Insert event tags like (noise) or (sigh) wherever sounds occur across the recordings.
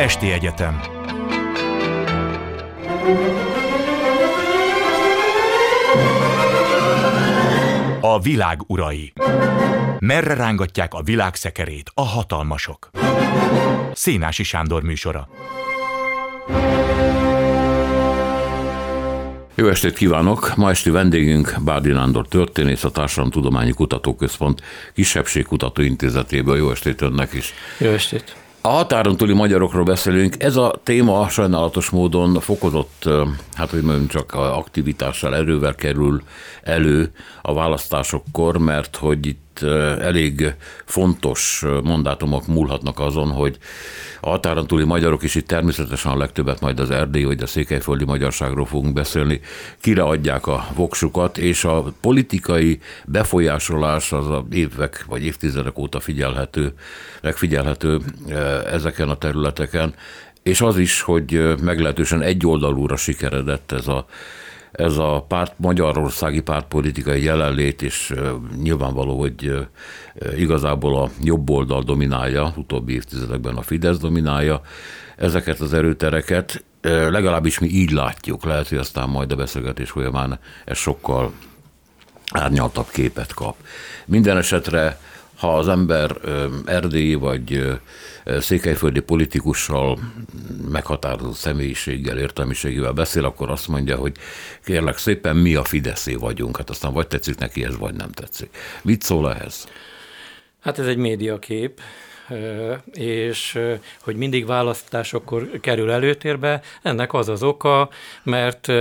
Esti Egyetem A világ urai Merre rángatják a világ szekerét a hatalmasok? Szénási Sándor műsora Jó estét kívánok! Ma esti vendégünk Bárdi Nándor történész, a Társadalomtudományi Kutatóközpont Kisebbségkutató Intézetéből. Jó estét önnek is! Jó estét! A határon túli magyarokról beszélünk. Ez a téma sajnálatos módon fokozott, hát hogy mondjam, csak aktivitással, erővel kerül elő a választásokkor, mert hogy itt elég fontos mandátumok múlhatnak azon, hogy a határon túli magyarok is itt természetesen a legtöbbet majd az erdély vagy a székelyföldi magyarságról fogunk beszélni, kire adják a voksukat, és a politikai befolyásolás az a évek vagy évtizedek óta figyelhető, megfigyelhető ezeken a területeken, és az is, hogy meglehetősen egyoldalúra sikeredett ez a ez a párt, magyarországi pártpolitikai jelenlét, és nyilvánvaló, hogy igazából a jobb oldal dominálja, utóbbi évtizedekben a Fidesz dominálja ezeket az erőtereket, legalábbis mi így látjuk, lehet, hogy aztán majd a beszélgetés folyamán ez sokkal árnyaltabb képet kap. Minden esetre ha az ember erdélyi vagy székelyföldi politikussal, meghatározott személyiséggel, értelmiségével beszél, akkor azt mondja, hogy kérlek szépen mi a Fideszé vagyunk. Hát aztán vagy tetszik neki ez, vagy nem tetszik. Mit szól ehhez? Hát ez egy médiakép, és hogy mindig választásokkor kerül előtérbe, ennek az az oka, mert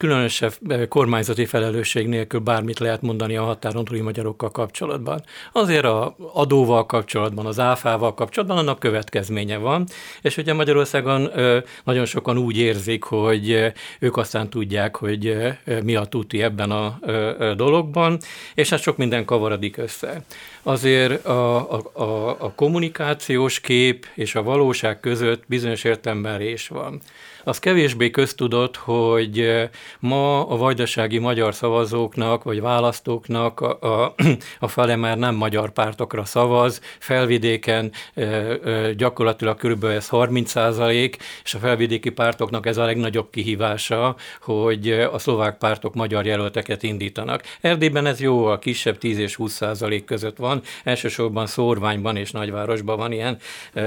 különösebb eh, kormányzati felelősség nélkül bármit lehet mondani a határon túli magyarokkal kapcsolatban. Azért a adóval kapcsolatban, az áfával kapcsolatban annak következménye van, és ugye Magyarországon nagyon sokan úgy érzik, hogy ők aztán tudják, hogy mi a tuti ebben a dologban, és hát sok minden kavarodik össze. Azért a, a, a, a kommunikációs kép és a valóság között bizonyos értelemben rés van. Az kevésbé köztudott, hogy eh, ma a vajdasági magyar szavazóknak vagy választóknak a, a, fele már nem magyar pártokra szavaz, felvidéken e, e, gyakorlatilag körülbelül ez 30 százalék, és a felvidéki pártoknak ez a legnagyobb kihívása, hogy a szlovák pártok magyar jelölteket indítanak. Erdélyben ez jó, a kisebb 10 és 20 százalék között van, elsősorban szórványban és nagyvárosban van ilyen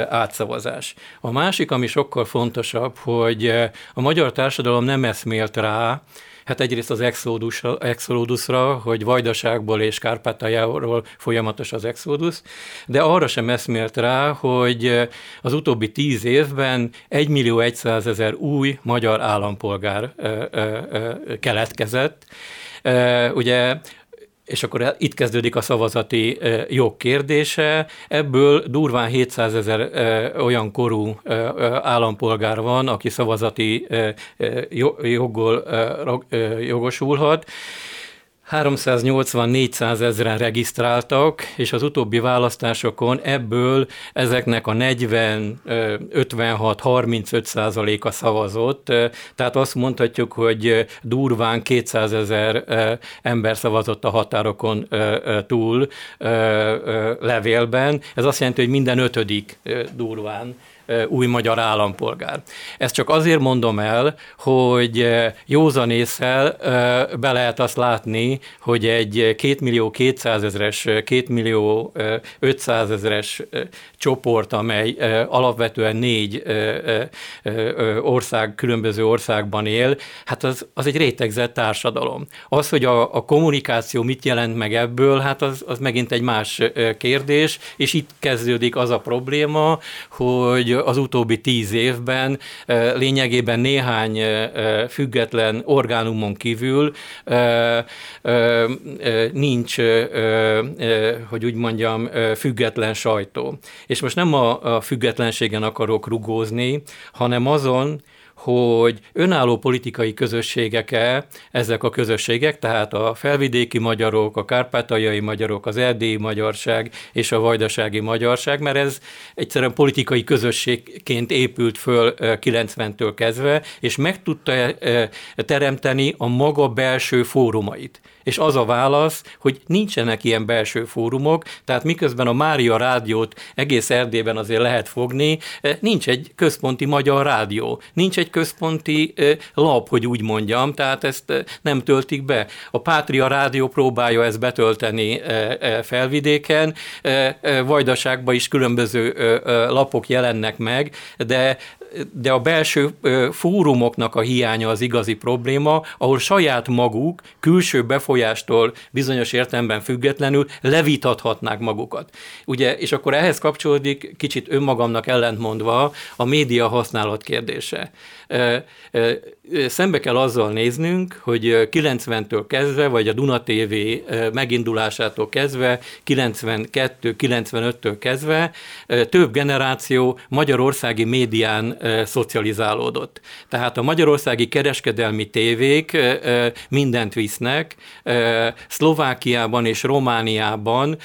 átszavazás. A másik, ami sokkal fontosabb, hogy hogy a magyar társadalom nem eszmélt rá, Hát egyrészt az exodusra, hogy Vajdaságból és Kárpátaljáról folyamatos az exodus, de arra sem eszmélt rá, hogy az utóbbi tíz évben 1 millió 100 ezer új magyar állampolgár keletkezett. Ugye és akkor itt kezdődik a szavazati jog kérdése. Ebből durván 700 ezer olyan korú állampolgár van, aki szavazati joggal jogosulhat. 380-400 ezeren regisztráltak, és az utóbbi választásokon ebből ezeknek a 40-56-35 százaléka szavazott, tehát azt mondhatjuk, hogy durván 200 ezer ember szavazott a határokon túl levélben. Ez azt jelenti, hogy minden ötödik durván új magyar állampolgár. Ezt csak azért mondom el, hogy józanésszel be lehet azt látni, hogy egy 2 millió 200 ezeres, 2 millió 500 ezeres csoport, amely alapvetően négy ország, különböző országban él, hát az, az egy rétegzett társadalom. Az, hogy a, a kommunikáció mit jelent meg ebből, hát az, az megint egy más kérdés, és itt kezdődik az a probléma, hogy az utóbbi tíz évben lényegében néhány független orgánumon kívül nincs, hogy úgy mondjam, független sajtó. És most nem a, függetlenségen akarok rugózni, hanem azon, hogy önálló politikai közösségek-e ezek a közösségek, tehát a felvidéki magyarok, a kárpátaljai magyarok, az erdélyi magyarság és a vajdasági magyarság, mert ez egyszerűen politikai közösségként épült föl 90-től kezdve, és meg tudta teremteni a maga belső fórumait. És az a válasz, hogy nincsenek ilyen belső fórumok, tehát miközben a Mária rádiót egész Erdélyben azért lehet fogni, nincs egy központi magyar rádió, nincs egy központi lap, hogy úgy mondjam, tehát ezt nem töltik be. A Pátria Rádió próbálja ezt betölteni felvidéken, Vajdaságban is különböző lapok jelennek meg, de de a belső fórumoknak a hiánya az igazi probléma, ahol saját maguk külső befolyástól bizonyos értelemben függetlenül levitathatnák magukat. Ugye, és akkor ehhez kapcsolódik kicsit önmagamnak ellentmondva a média használat kérdése szembe kell azzal néznünk, hogy 90-től kezdve, vagy a Duna TV megindulásától kezdve, 92-95-től kezdve több generáció magyarországi médián szocializálódott. Tehát a magyarországi kereskedelmi tévék mindent visznek, Szlovákiában és Romániában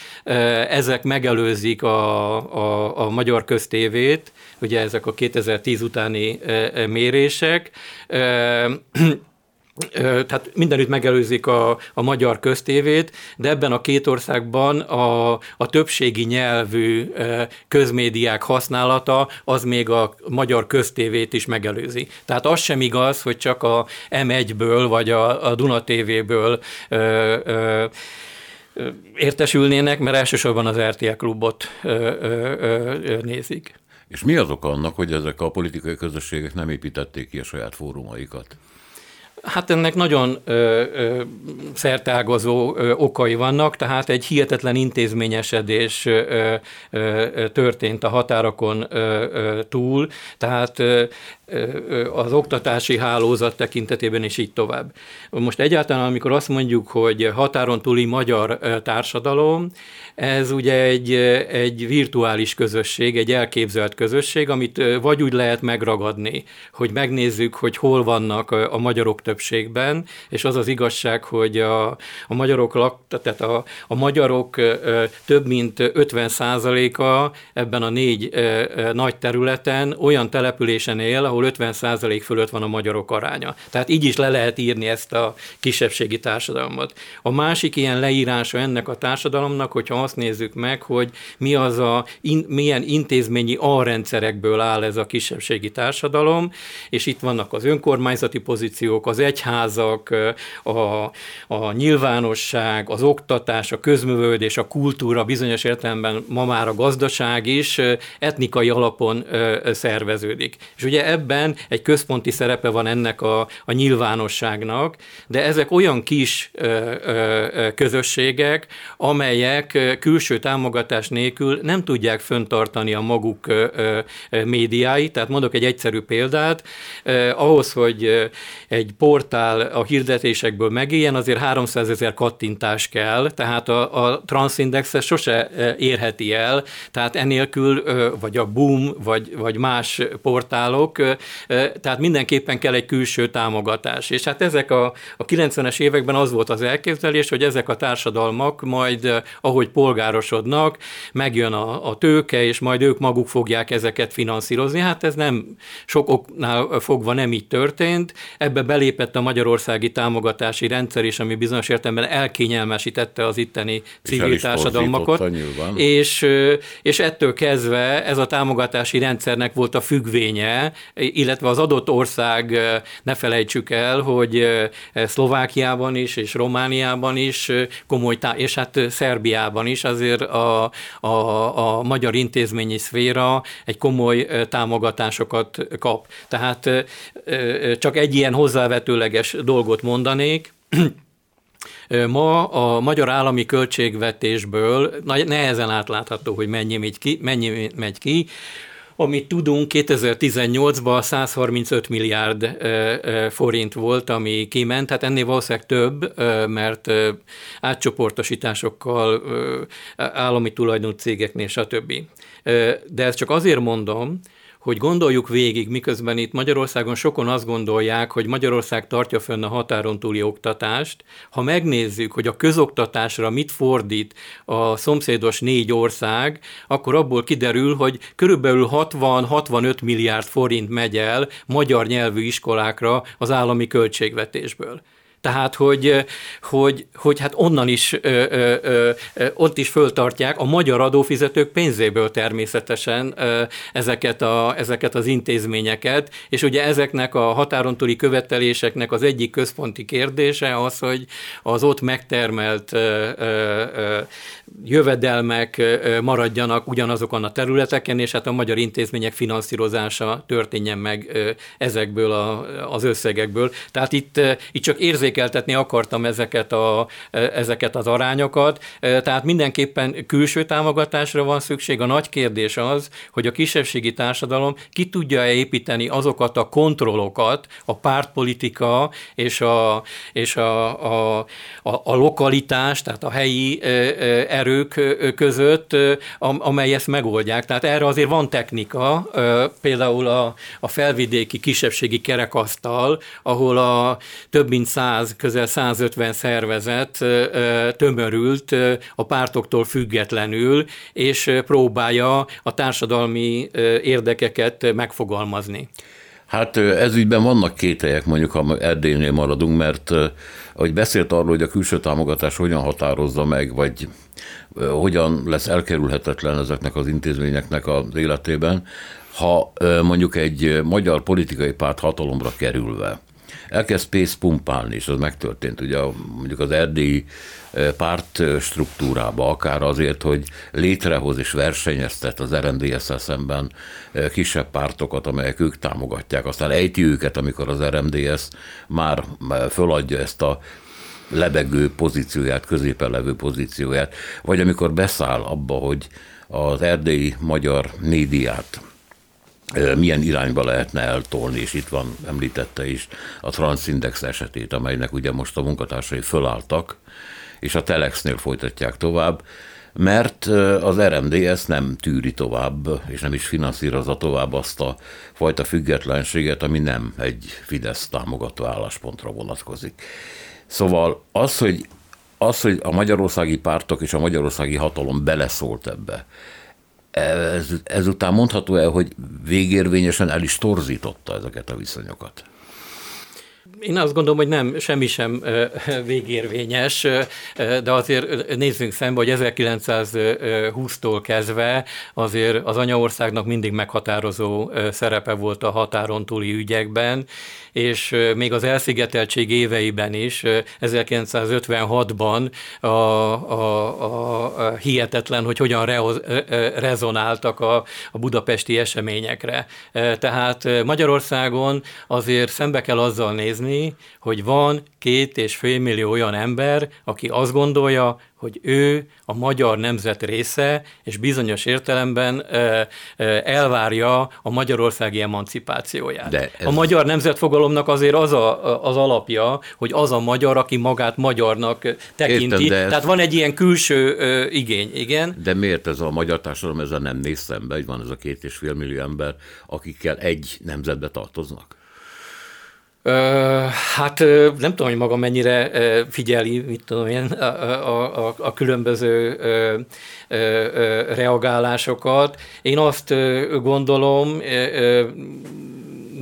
ezek megelőzik a, a, a magyar köztévét, ugye ezek a 2010 utáni mérések, tehát mindenütt megelőzik a, a magyar köztévét, de ebben a két országban a, a többségi nyelvű közmédiák használata az még a magyar köztévét is megelőzi. Tehát az sem igaz, hogy csak a M1-ből vagy a, a Duna TV-ből értesülnének, mert elsősorban az RTL klubot ö, ö, ö, nézik. És mi az oka annak, hogy ezek a politikai közösségek nem építették ki a saját fórumaikat? Hát ennek nagyon ö, ö, szertágazó ö, okai vannak, tehát egy hihetetlen intézményesedés ö, ö, történt a határokon ö, ö, túl, tehát ö, az oktatási hálózat tekintetében is így tovább. Most egyáltalán, amikor azt mondjuk, hogy határon túli magyar társadalom, ez ugye egy, egy virtuális közösség, egy elképzelt közösség, amit vagy úgy lehet megragadni, hogy megnézzük, hogy hol vannak a magyarok többségben, és az az igazság, hogy a, a magyarok lak, tehát a, a magyarok több mint 50 a ebben a négy nagy területen olyan településen él, ahol 50% fölött van a magyarok aránya. Tehát így is le lehet írni ezt a kisebbségi társadalmat. A másik ilyen leírása ennek a társadalomnak, hogyha azt nézzük meg, hogy mi az a, in, milyen intézményi alrendszerekből áll ez a kisebbségi társadalom, és itt vannak az önkormányzati pozíciók, az egyházak, a, a nyilvánosság, az oktatás, a közművődés, a kultúra, bizonyos értelemben ma már a gazdaság is etnikai alapon szerveződik. És ugye ebben egy központi szerepe van ennek a, a nyilvánosságnak, de ezek olyan kis ö, ö, közösségek, amelyek külső támogatás nélkül nem tudják föntartani a maguk ö, médiáit. Tehát mondok egy egyszerű példát, ahhoz, hogy egy portál a hirdetésekből megéljen, azért 300 ezer kattintás kell, tehát a, a Transindex sose érheti el, tehát enélkül, vagy a Boom, vagy, vagy más portálok, tehát mindenképpen kell egy külső támogatás. És hát ezek a, a 90-es években az volt az elképzelés, hogy ezek a társadalmak majd, ahogy polgárosodnak, megjön a, a tőke, és majd ők maguk fogják ezeket finanszírozni. Hát ez nem sok oknál fogva nem így történt. Ebbe belépett a magyarországi támogatási rendszer is, ami bizonyos értelemben elkényelmesítette az itteni civil és társadalmakat. És, és ettől kezdve ez a támogatási rendszernek volt a függvénye, illetve az adott ország, ne felejtsük el, hogy Szlovákiában is, és Romániában is komoly, tá- és hát Szerbiában is azért a, a, a magyar intézményi szféra egy komoly támogatásokat kap. Tehát csak egy ilyen hozzávetőleges dolgot mondanék, Ma a magyar állami költségvetésből nehezen átlátható, hogy mennyi megy ki, mennyi megy ki. Amit tudunk, 2018-ban 135 milliárd forint volt, ami kiment, hát ennél valószínűleg több, mert átcsoportosításokkal, állami tulajdonú cégeknél, stb. De ezt csak azért mondom, hogy gondoljuk végig, miközben itt Magyarországon sokan azt gondolják, hogy Magyarország tartja fönn a határon túli oktatást. Ha megnézzük, hogy a közoktatásra mit fordít a szomszédos négy ország, akkor abból kiderül, hogy körülbelül 60-65 milliárd forint megy el magyar nyelvű iskolákra az állami költségvetésből. Tehát, hogy, hogy, hogy hát onnan is, ö, ö, ö, ott is föltartják a magyar adófizetők pénzéből természetesen ö, ezeket, a, ezeket az intézményeket, és ugye ezeknek a határon túli követeléseknek az egyik központi kérdése az, hogy az ott megtermelt ö, ö, jövedelmek maradjanak ugyanazokon a területeken, és hát a magyar intézmények finanszírozása történjen meg ezekből a, az összegekből. Tehát itt, itt csak érzékeltetni akartam ezeket, a, ezeket az arányokat, tehát mindenképpen külső támogatásra van szükség. A nagy kérdés az, hogy a kisebbségi társadalom ki tudja építeni azokat a kontrollokat, a pártpolitika és a, és a, a, a, a lokalitás, tehát a helyi erők között, amely ezt megoldják. Tehát erre azért van technika, például a, a felvidéki kisebbségi kerekasztal, ahol a több mint száz 100, közel 150 szervezet tömörült a pártoktól függetlenül, és próbálja a társadalmi érdekeket megfogalmazni. Hát ez ügyben vannak kételyek, mondjuk ha Erdélynél maradunk, mert ahogy beszélt arról, hogy a külső támogatás hogyan határozza meg, vagy hogyan lesz elkerülhetetlen ezeknek az intézményeknek az életében, ha mondjuk egy magyar politikai párt hatalomra kerülve elkezd pénzt pumpálni, és az megtörtént. Ugye mondjuk az erdélyi párt struktúrába, akár azért, hogy létrehoz és versenyeztet az rmdsz szemben kisebb pártokat, amelyek ők támogatják, aztán ejti őket, amikor az RMDS már föladja ezt a lebegő pozícióját, középen levő pozícióját, vagy amikor beszáll abba, hogy az erdélyi magyar médiát milyen irányba lehetne eltolni, és itt van, említette is a Transindex esetét, amelynek ugye most a munkatársai fölálltak, és a Telexnél folytatják tovább, mert az RMD ezt nem tűri tovább, és nem is finanszírozza tovább azt a fajta függetlenséget, ami nem egy Fidesz támogató álláspontra vonatkozik. Szóval az, hogy, az, hogy a magyarországi pártok és a magyarországi hatalom beleszólt ebbe, ez, ezután mondható el, hogy végérvényesen el is torzította ezeket a viszonyokat? Én azt gondolom, hogy nem, semmi sem végérvényes, de azért nézzünk szembe, hogy 1920-tól kezdve azért az anyaországnak mindig meghatározó szerepe volt a határon túli ügyekben, és még az elszigeteltség éveiben is, 1956-ban a, a, a hihetetlen, hogy hogyan rehoz, rezonáltak a, a budapesti eseményekre. Tehát Magyarországon azért szembe kell azzal nézni, hogy van két és fél millió olyan ember, aki azt gondolja, hogy ő a magyar nemzet része, és bizonyos értelemben elvárja a magyarországi emancipációját. De ez... A magyar nemzetfogalomnak azért az a, az alapja, hogy az a magyar, aki magát magyarnak tekinti. Értem, ez... Tehát van egy ilyen külső igény, igen. De miért ez a magyar társadalom ezzel nem néz szembe, hogy van ez a két és fél millió ember, akikkel egy nemzetbe tartoznak? Hát nem tudom, hogy maga mennyire figyeli, mit tudom én, a, a, a különböző reagálásokat. Én azt gondolom,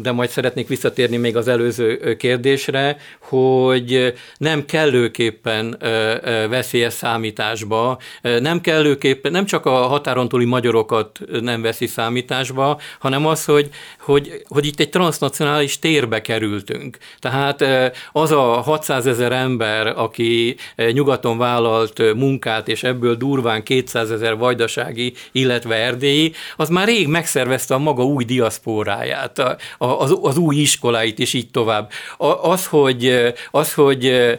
de majd szeretnék visszatérni még az előző kérdésre, hogy nem kellőképpen ezt számításba, nem kellőképpen, nem csak a határon túli magyarokat nem veszi számításba, hanem az, hogy, hogy, hogy itt egy transnacionális térbe kerültünk. Tehát az a 600 ezer ember, aki nyugaton vállalt munkát, és ebből durván 200 ezer vajdasági, illetve erdélyi, az már rég megszervezte a maga új diaszpóráját, az, az új iskoláit, és így tovább. Az, hogy az, hogy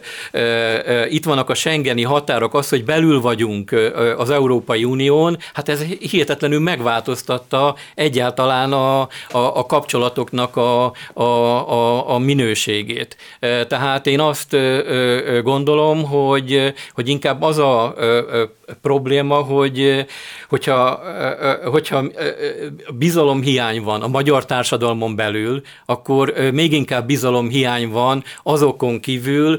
itt vannak a Schengeni határok, az, hogy belül vagyunk az Európai Unión, hát ez hihetetlenül megváltoztatta egyáltalán a, a, a kapcsolatoknak a, a, a, a minőségét. Tehát én azt gondolom, hogy, hogy inkább az a probléma, hogy hogyha, hogyha bizalomhiány van a magyar társadalmon belül, akkor még inkább bizalomhiány van azokon kívül,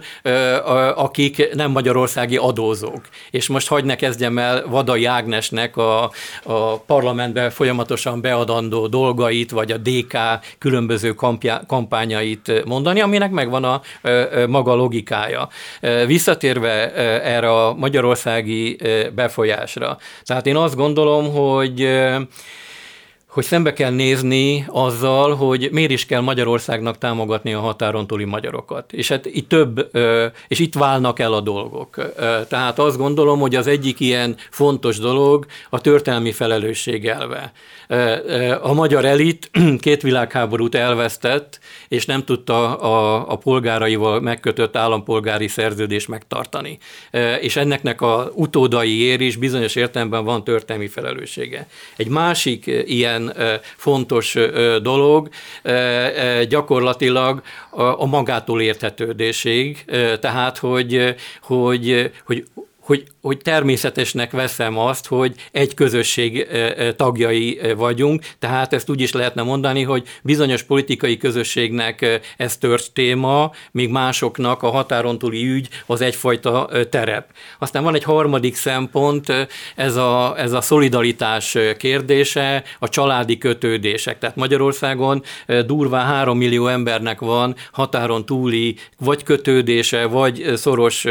akik nem magyarországi adózók. És most hagyd ne kezdjem el Vadai Ágnesnek a, a parlamentben folyamatosan beadandó dolgait, vagy a DK különböző kampja, kampányait mondani, aminek megvan a maga logikája. Visszatérve erre a magyarországi befolyásra. Tehát én azt gondolom, hogy hogy szembe kell nézni azzal, hogy miért is kell Magyarországnak támogatni a határon túli magyarokat. És hát itt több, és itt válnak el a dolgok. Tehát azt gondolom, hogy az egyik ilyen fontos dolog a történelmi felelősség elve. A magyar elit (clears throat) két világháborút elvesztett, és nem tudta a, a polgáraival megkötött állampolgári szerződést megtartani. És enneknek a utódaiért is bizonyos értelemben van történelmi felelőssége. Egy másik ilyen fontos dolog gyakorlatilag a magától érthetődéség, tehát hogy, hogy, hogy hogy, hogy természetesnek veszem azt, hogy egy közösség tagjai vagyunk, tehát ezt úgy is lehetne mondani, hogy bizonyos politikai közösségnek ez tört téma, míg másoknak a határon túli ügy az egyfajta terep. Aztán van egy harmadik szempont, ez a, ez a szolidaritás kérdése, a családi kötődések. Tehát Magyarországon durvá három millió embernek van határon túli vagy kötődése, vagy szoros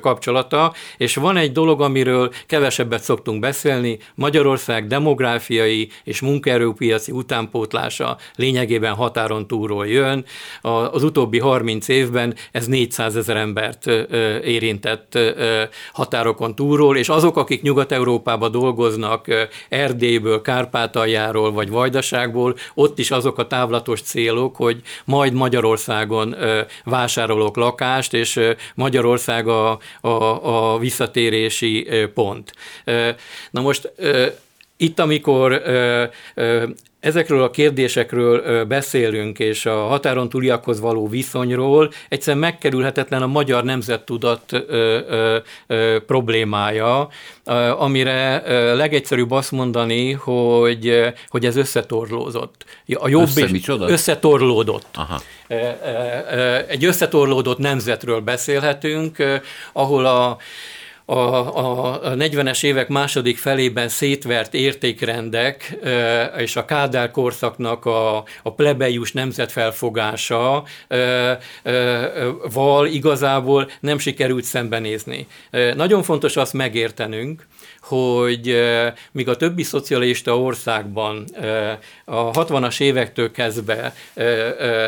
kapcsolata, és és van egy dolog, amiről kevesebbet szoktunk beszélni, Magyarország demográfiai és munkaerőpiaci utánpótlása lényegében határon túlról jön. Az utóbbi 30 évben ez 400 ezer embert érintett határokon túlról, és azok, akik Nyugat-Európába dolgoznak, Erdélyből, Kárpátaljáról vagy Vajdaságból, ott is azok a távlatos célok, hogy majd Magyarországon vásárolok lakást, és Magyarország a, a, a visszatérési pont. Na most itt, amikor ezekről a kérdésekről beszélünk, és a határon túliakhoz való viszonyról, egyszerűen megkerülhetetlen a magyar nemzettudat problémája, amire legegyszerűbb azt mondani, hogy, hogy ez összetorlózott. A jobb Össze, és micsoda? összetorlódott. Aha. Egy összetorlódott nemzetről beszélhetünk, ahol a a, a 40-es évek második felében szétvert értékrendek és a Kádár korszaknak a, a plebejus nemzetfelfogása val igazából nem sikerült szembenézni. Nagyon fontos azt megértenünk, hogy míg a többi szocialista országban a 60-as évektől kezdve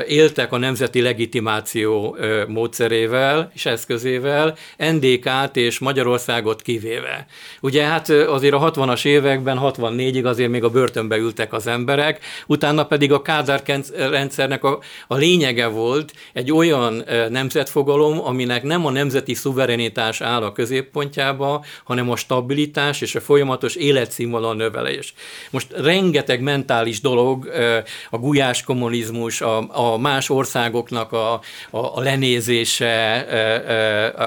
éltek a nemzeti legitimáció módszerével és eszközével, NDK-t és Magyarországot kivéve. Ugye hát azért a 60-as években, 64-ig azért még a börtönbe ültek az emberek, utána pedig a Kádár rendszernek a, a lényege volt egy olyan nemzetfogalom, aminek nem a nemzeti szuverenitás áll a középpontjába, hanem a stabilitás és a folyamatos életszínvonal növelés. Most rengeteg mentális dolog, a gulyás kommunizmus, a, a más országoknak a, a, a lenézése,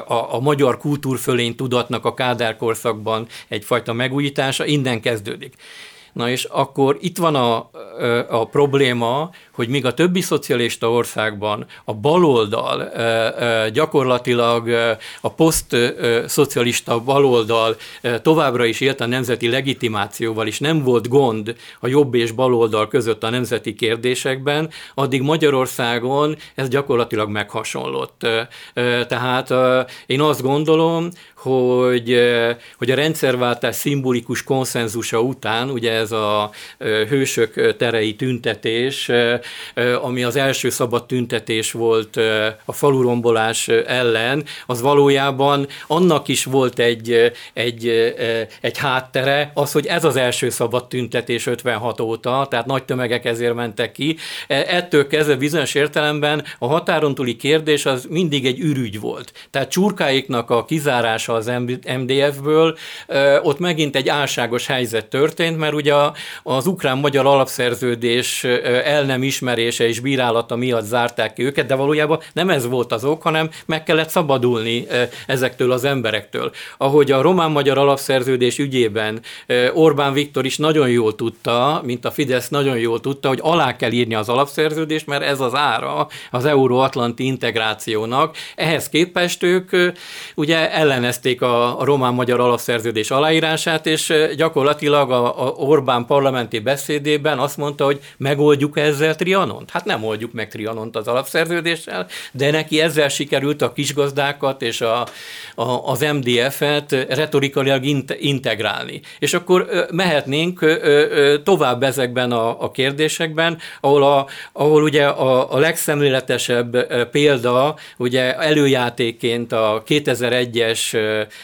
a, a magyar kultúrfölény tudatnak a Kádár korszakban egyfajta megújítása, innen kezdődik. Na és akkor itt van a, a probléma, hogy míg a többi szocialista országban a baloldal gyakorlatilag a poszt-szocialista baloldal továbbra is élt a nemzeti legitimációval, és nem volt gond a jobb és baloldal között a nemzeti kérdésekben, addig Magyarországon ez gyakorlatilag meghasonlott. Tehát én azt gondolom, hogy, hogy a rendszerváltás szimbolikus konszenzusa után, ugye ez a hősök terei tüntetés, ami az első szabad tüntetés volt a falurombolás ellen, az valójában annak is volt egy, egy, egy háttere, az, hogy ez az első szabad tüntetés 56 óta, tehát nagy tömegek ezért mentek ki. E, ettől kezdve bizonyos értelemben a határon túli kérdés az mindig egy ürügy volt. Tehát csurkáiknak a kizárása az MDF-ből, ott megint egy álságos helyzet történt, mert ugye a, az ukrán-magyar alapszerződés el nem ismerése és bírálata miatt zárták ki őket, de valójában nem ez volt az ok, hanem meg kellett szabadulni ezektől az emberektől. Ahogy a román-magyar alapszerződés ügyében Orbán Viktor is nagyon jól tudta, mint a Fidesz nagyon jól tudta, hogy alá kell írni az alapszerződést, mert ez az ára az euróatlanti integrációnak. Ehhez képest ők ugye ellenezték a, a román-magyar alapszerződés aláírását, és gyakorlatilag a, a Orbán parlamenti beszédében azt mondta, hogy megoldjuk ezzel Trianont. Hát nem oldjuk meg Trianont az alapszerződéssel, de neki ezzel sikerült a kisgazdákat és a, a, az MDF-et retorikailag integrálni. És akkor mehetnénk tovább ezekben a, a kérdésekben, ahol, a, ahol ugye a, a legszemléletesebb példa, ugye előjátéként a 2001-es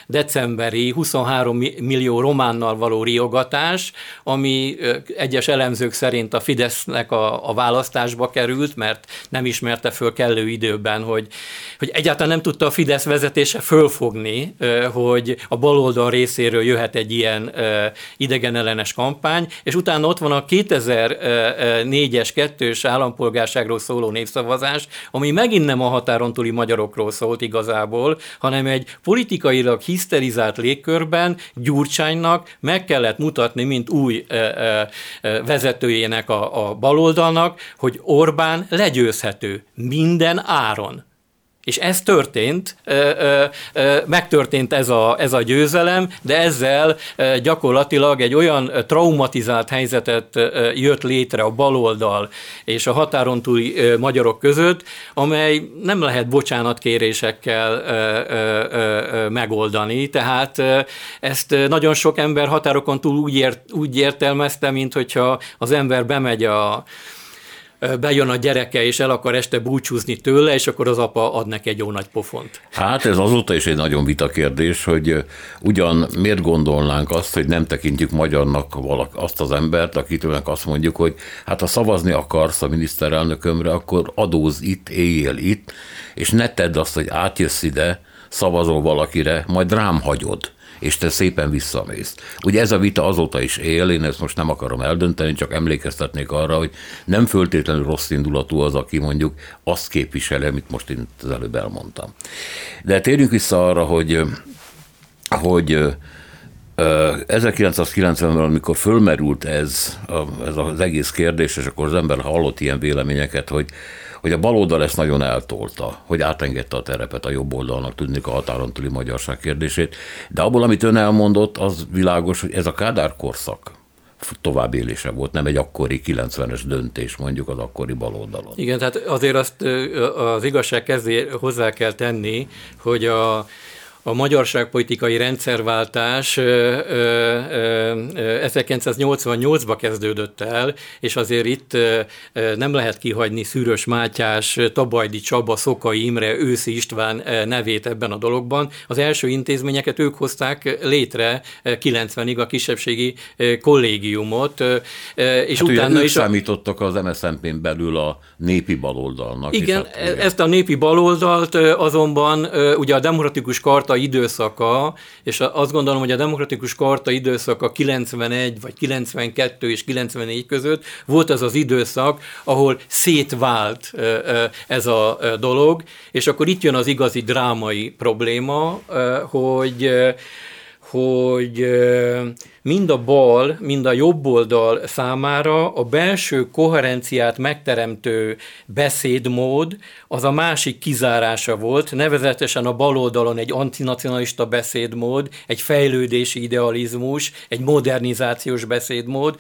decemberi 23 millió románnal való riogatás, ami egyes elemzők szerint a Fidesznek a, a választásba került, mert nem ismerte föl kellő időben, hogy, hogy egyáltalán nem tudta a Fidesz vezetése fölfogni, hogy a baloldal részéről jöhet egy ilyen idegenellenes kampány, és utána ott van a 2004-es kettős állampolgárságról szóló népszavazás, ami megint nem a határon túli magyarokról szólt igazából, hanem egy politikailag hiszterizált légkörben Gyurcsánynak meg kellett mutatni, mint új vezetőjének a, a baloldalnak, hogy Orbán legyőzhető minden áron. És ez történt, megtörtént ez a, ez a győzelem, de ezzel gyakorlatilag egy olyan traumatizált helyzetet jött létre a baloldal és a határon túli magyarok között, amely nem lehet bocsánatkérésekkel megoldani. Tehát ezt nagyon sok ember határokon túl úgy, ért, úgy értelmezte, mint hogyha az ember bemegy a bejön a gyereke, és el akar este búcsúzni tőle, és akkor az apa ad neki egy jó nagy pofont. Hát ez azóta is egy nagyon vita kérdés, hogy ugyan miért gondolnánk azt, hogy nem tekintjük magyarnak valak, azt az embert, akitől azt mondjuk, hogy hát ha szavazni akarsz a miniszterelnökömre, akkor adóz itt, éljél itt, és ne tedd azt, hogy átjössz ide, szavazol valakire, majd rám hagyod és te szépen visszamész. Ugye ez a vita azóta is él, én ezt most nem akarom eldönteni, csak emlékeztetnék arra, hogy nem föltétlenül rossz indulatú az, aki mondjuk azt képviseli, amit most én az előbb elmondtam. De térjünk vissza arra, hogy, hogy 1990-ben, amikor fölmerült ez, ez az egész kérdés, és akkor az ember hallott ilyen véleményeket, hogy hogy a baloldal ezt nagyon eltolta, hogy átengedte a terepet a jobb oldalnak, tudni a határon túli magyarság kérdését. De abból, amit ön elmondott, az világos, hogy ez a Kádár korszak tovább élése volt, nem egy akkori 90-es döntés mondjuk az akkori baloldalon. Igen, tehát azért azt az igazság kezdé hozzá kell tenni, hogy a a magyarságpolitikai rendszerváltás 1988-ba kezdődött el, és azért itt nem lehet kihagyni Szűrös Mátyás, Tabajdi Csaba, Szokai Imre, Őszi István nevét ebben a dologban. Az első intézményeket ők hozták létre 90-ig a kisebbségi kollégiumot, és hát utána is... számítottak az MSZNP-n belül a népi baloldalnak. Igen, hát, ezt a népi baloldalt azonban ugye a demokratikus karta karta időszaka, és azt gondolom, hogy a demokratikus karta időszaka 91 vagy 92 és 94 között volt az az időszak, ahol szétvált ez a dolog, és akkor itt jön az igazi drámai probléma, hogy hogy mind a bal, mind a jobb oldal számára a belső koherenciát megteremtő beszédmód az a másik kizárása volt, nevezetesen a bal oldalon egy antinacionalista beszédmód, egy fejlődési idealizmus, egy modernizációs beszédmód,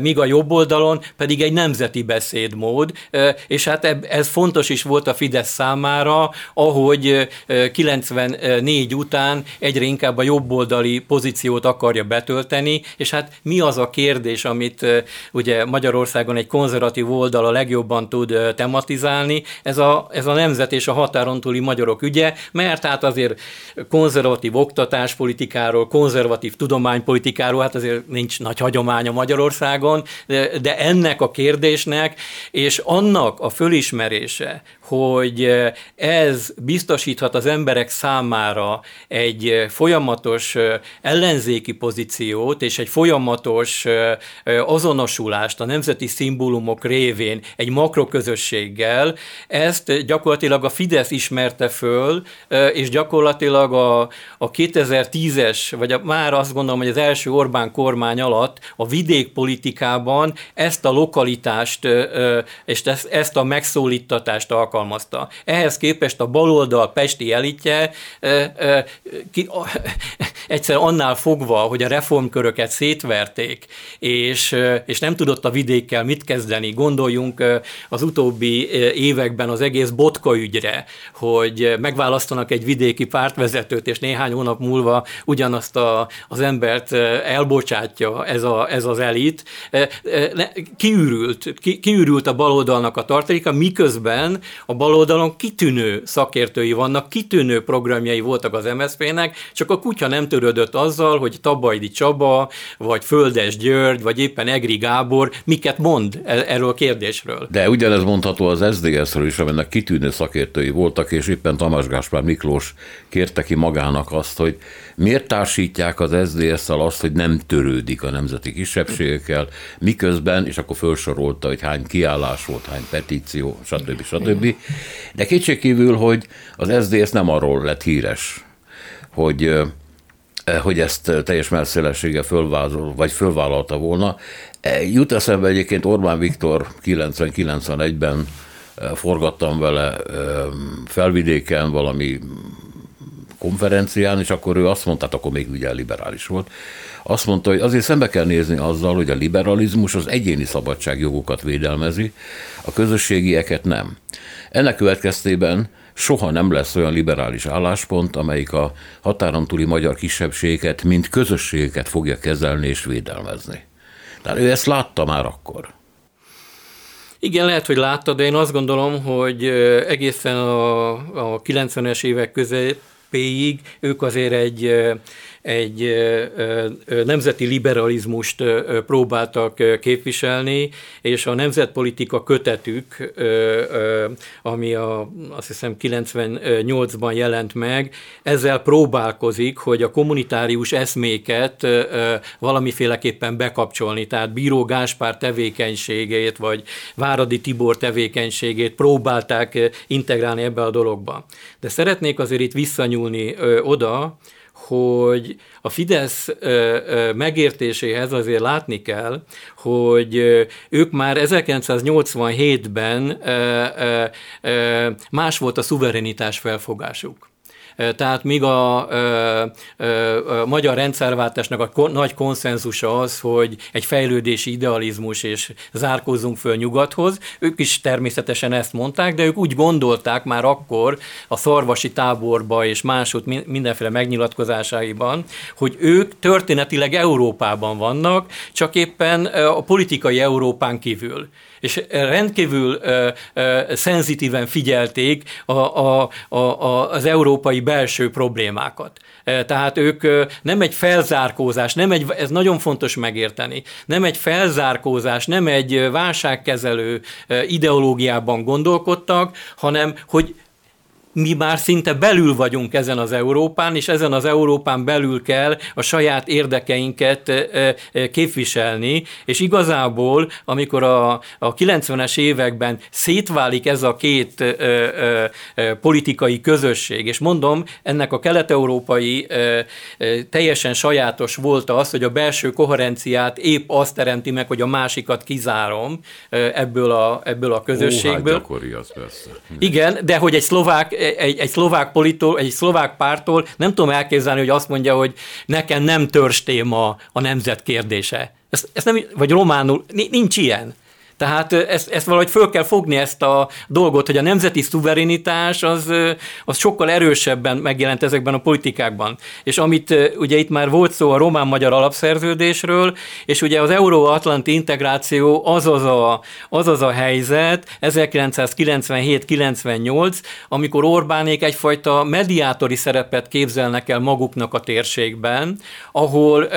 míg a jobb oldalon pedig egy nemzeti beszédmód, és hát ez fontos is volt a Fidesz számára, ahogy 94 után egyre inkább a jobboldali pozíciót akarja betölteni, és hát mi az a kérdés, amit ugye Magyarországon egy konzervatív oldal a legjobban tud tematizálni, ez a, ez a nemzet és a határon túli magyarok ügye, mert hát azért konzervatív oktatáspolitikáról, konzervatív tudománypolitikáról, hát azért nincs nagy hagyománya Magyarországon, de, de ennek a kérdésnek és annak a fölismerése, hogy ez biztosíthat az emberek számára egy folyamatos ellenzék vidéki pozíciót és egy folyamatos azonosulást a nemzeti szimbólumok révén egy makroközösséggel, ezt gyakorlatilag a Fidesz ismerte föl, és gyakorlatilag a, a 2010-es, vagy a, már azt gondolom, hogy az első Orbán kormány alatt a vidékpolitikában ezt a lokalitást és ezt a megszólítatást alkalmazta. Ehhez képest a baloldal pesti elitje ki, egyszer annál fogva, hogy a reformköröket szétverték, és, és nem tudott a vidékkel mit kezdeni. Gondoljunk az utóbbi években az egész botka ügyre, hogy megválasztanak egy vidéki pártvezetőt, és néhány hónap múlva ugyanazt a, az embert elbocsátja ez, a, ez az elit. Kiürült, ki, kiürült a baloldalnak a tartaléka, miközben a baloldalon kitűnő szakértői vannak, kitűnő programjai voltak az MSZP-nek, csak a kutya nem törődött azzal, hogy Tabajdi Csaba, vagy Földes György, vagy éppen Egri Gábor miket mond e- erről a kérdésről. De ugyanez mondható az SZDSZ-ről is, aminek kitűnő szakértői voltak, és éppen Tamás Gáspár Miklós kérte ki magának azt, hogy miért társítják az SZDSZ-szal azt, hogy nem törődik a nemzeti kisebbségekkel, miközben, és akkor felsorolta, hogy hány kiállás volt, hány petíció, stb. stb. De kétségkívül, hogy az SZDSZ nem arról lett híres, hogy hogy ezt teljes messzélessége fölvázol, vagy fölvállalta volna. Jut eszembe egyébként Orbán Viktor 90-91-ben forgattam vele felvidéken valami konferencián, és akkor ő azt mondta, hát akkor még ugye liberális volt, azt mondta, hogy azért szembe kell nézni azzal, hogy a liberalizmus az egyéni szabadságjogokat védelmezi, a közösségieket nem. Ennek következtében soha nem lesz olyan liberális álláspont, amelyik a határon túli magyar kisebbségeket, mint közösségeket fogja kezelni és védelmezni. Tehát ő ezt látta már akkor. Igen, lehet, hogy látta, de én azt gondolom, hogy egészen a, a 90-es évek közepéig ők azért egy egy nemzeti liberalizmust próbáltak képviselni, és a nemzetpolitika kötetük, ami a, azt hiszem 98-ban jelent meg, ezzel próbálkozik, hogy a kommunitárius eszméket valamiféleképpen bekapcsolni, tehát Bíró Gáspár tevékenységét, vagy Váradi Tibor tevékenységét próbálták integrálni ebbe a dologba. De szeretnék azért itt visszanyúlni oda, hogy a Fidesz megértéséhez azért látni kell, hogy ők már 1987-ben más volt a szuverenitás felfogásuk. Tehát míg a, a, a magyar rendszerváltásnak a nagy konszenzusa az, hogy egy fejlődési idealizmus és zárkózzunk föl nyugathoz, ők is természetesen ezt mondták, de ők úgy gondolták már akkor a szarvasi táborba és máshogy mindenféle megnyilatkozásaiban, hogy ők történetileg Európában vannak, csak éppen a politikai Európán kívül és rendkívül ö, ö, szenzitíven figyelték a, a, a, a, az európai belső problémákat. Tehát ők nem egy felzárkózás, nem egy, ez nagyon fontos megérteni, nem egy felzárkózás, nem egy válságkezelő ideológiában gondolkodtak, hanem hogy mi már szinte belül vagyunk ezen az Európán, és ezen az Európán belül kell a saját érdekeinket képviselni, és igazából, amikor a, a 90-es években szétválik ez a két ö, ö, ö, politikai közösség, és mondom, ennek a kelet-európai teljesen sajátos volt az, hogy a belső koherenciát épp azt teremti meg, hogy a másikat kizárom ebből a, ebből a közösségből. Ó, hát az persze. Igen, de hogy egy szlovák egy, egy szlovák politól, egy szlovák pártól nem tudom elképzelni, hogy azt mondja, hogy nekem nem törstéma a nemzet kérdése. Ezt, ezt nem, vagy románul, nincs ilyen. Tehát ezt, ezt valahogy föl kell fogni ezt a dolgot, hogy a nemzeti szuverenitás az, az sokkal erősebben megjelent ezekben a politikákban. És amit ugye itt már volt szó a román-magyar alapszerződésről, és ugye az euróatlanti integráció az az a, az, az a helyzet 1997-98, amikor Orbánék egyfajta mediátori szerepet képzelnek el maguknak a térségben, ahol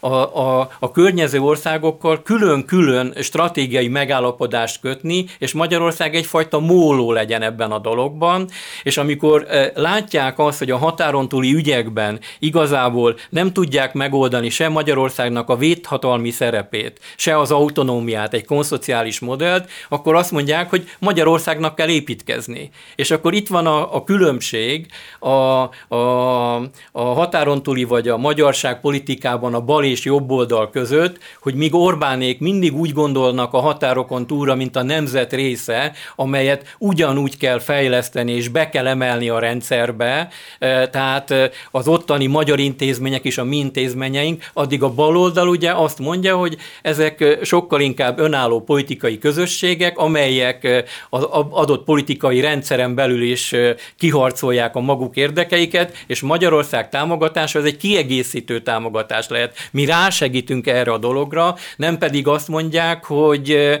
a, a, a környező országokkal külön-külön stratégiai meg megállapodást kötni, és Magyarország egyfajta móló legyen ebben a dologban, és amikor látják azt, hogy a határon túli ügyekben igazából nem tudják megoldani se Magyarországnak a védhatalmi szerepét, se az autonómiát, egy konszociális modellt, akkor azt mondják, hogy Magyarországnak kell építkezni. És akkor itt van a, a különbség a, a, a határon túli vagy a magyarság politikában a bal és jobb oldal között, hogy míg Orbánék mindig úgy gondolnak a határokon túlra, mint a nemzet része, amelyet ugyanúgy kell fejleszteni és be kell emelni a rendszerbe, e, tehát e, az ottani magyar intézmények és a mi intézményeink, addig a baloldal ugye azt mondja, hogy ezek e, sokkal inkább önálló politikai közösségek, amelyek az adott politikai rendszeren belül is kiharcolják a maguk érdekeiket, és Magyarország támogatása az egy kiegészítő támogatás lehet. Mi rásegítünk erre a dologra, nem pedig azt mondják, hogy